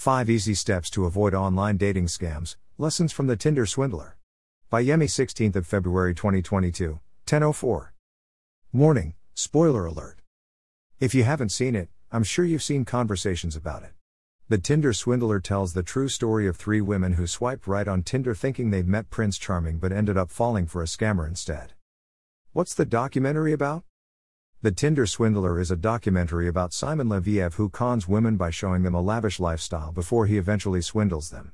5 Easy Steps to Avoid Online Dating Scams Lessons from the Tinder Swindler. By Yemi 16th of February 2022, 10:04. Morning, spoiler alert. If you haven't seen it, I'm sure you've seen conversations about it. The Tinder Swindler tells the true story of three women who swiped right on Tinder thinking they'd met Prince Charming but ended up falling for a scammer instead. What's the documentary about? The Tinder Swindler is a documentary about Simon Leviev who cons women by showing them a lavish lifestyle before he eventually swindles them.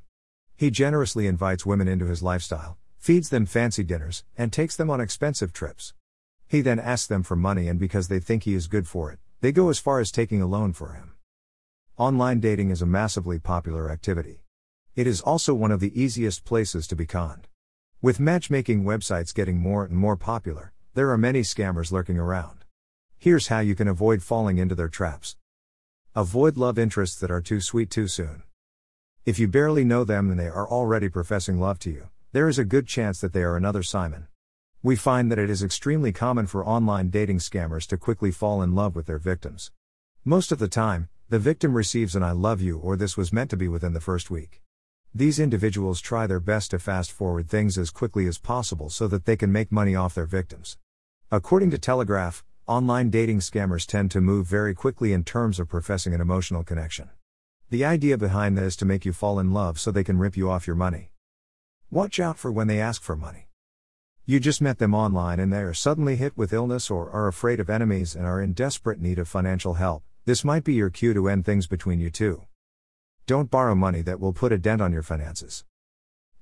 He generously invites women into his lifestyle, feeds them fancy dinners, and takes them on expensive trips. He then asks them for money, and because they think he is good for it, they go as far as taking a loan for him. Online dating is a massively popular activity. It is also one of the easiest places to be conned. With matchmaking websites getting more and more popular, there are many scammers lurking around. Here's how you can avoid falling into their traps. Avoid love interests that are too sweet too soon. If you barely know them and they are already professing love to you, there is a good chance that they are another Simon. We find that it is extremely common for online dating scammers to quickly fall in love with their victims. Most of the time, the victim receives an I love you or this was meant to be within the first week. These individuals try their best to fast forward things as quickly as possible so that they can make money off their victims. According to Telegraph, Online dating scammers tend to move very quickly in terms of professing an emotional connection. The idea behind that is to make you fall in love so they can rip you off your money. Watch out for when they ask for money. You just met them online and they are suddenly hit with illness or are afraid of enemies and are in desperate need of financial help. This might be your cue to end things between you two. Don't borrow money that will put a dent on your finances.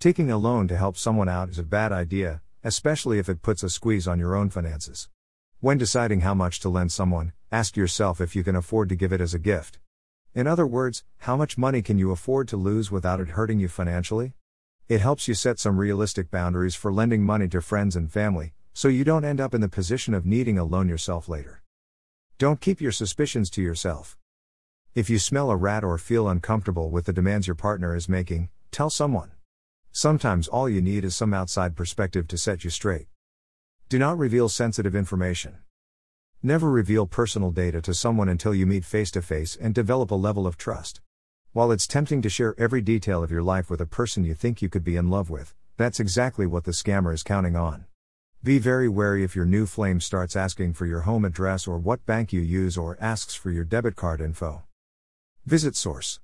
Taking a loan to help someone out is a bad idea, especially if it puts a squeeze on your own finances. When deciding how much to lend someone, ask yourself if you can afford to give it as a gift. In other words, how much money can you afford to lose without it hurting you financially? It helps you set some realistic boundaries for lending money to friends and family, so you don't end up in the position of needing a loan yourself later. Don't keep your suspicions to yourself. If you smell a rat or feel uncomfortable with the demands your partner is making, tell someone. Sometimes all you need is some outside perspective to set you straight. Do not reveal sensitive information. Never reveal personal data to someone until you meet face to face and develop a level of trust. While it's tempting to share every detail of your life with a person you think you could be in love with, that's exactly what the scammer is counting on. Be very wary if your new flame starts asking for your home address or what bank you use or asks for your debit card info. Visit source.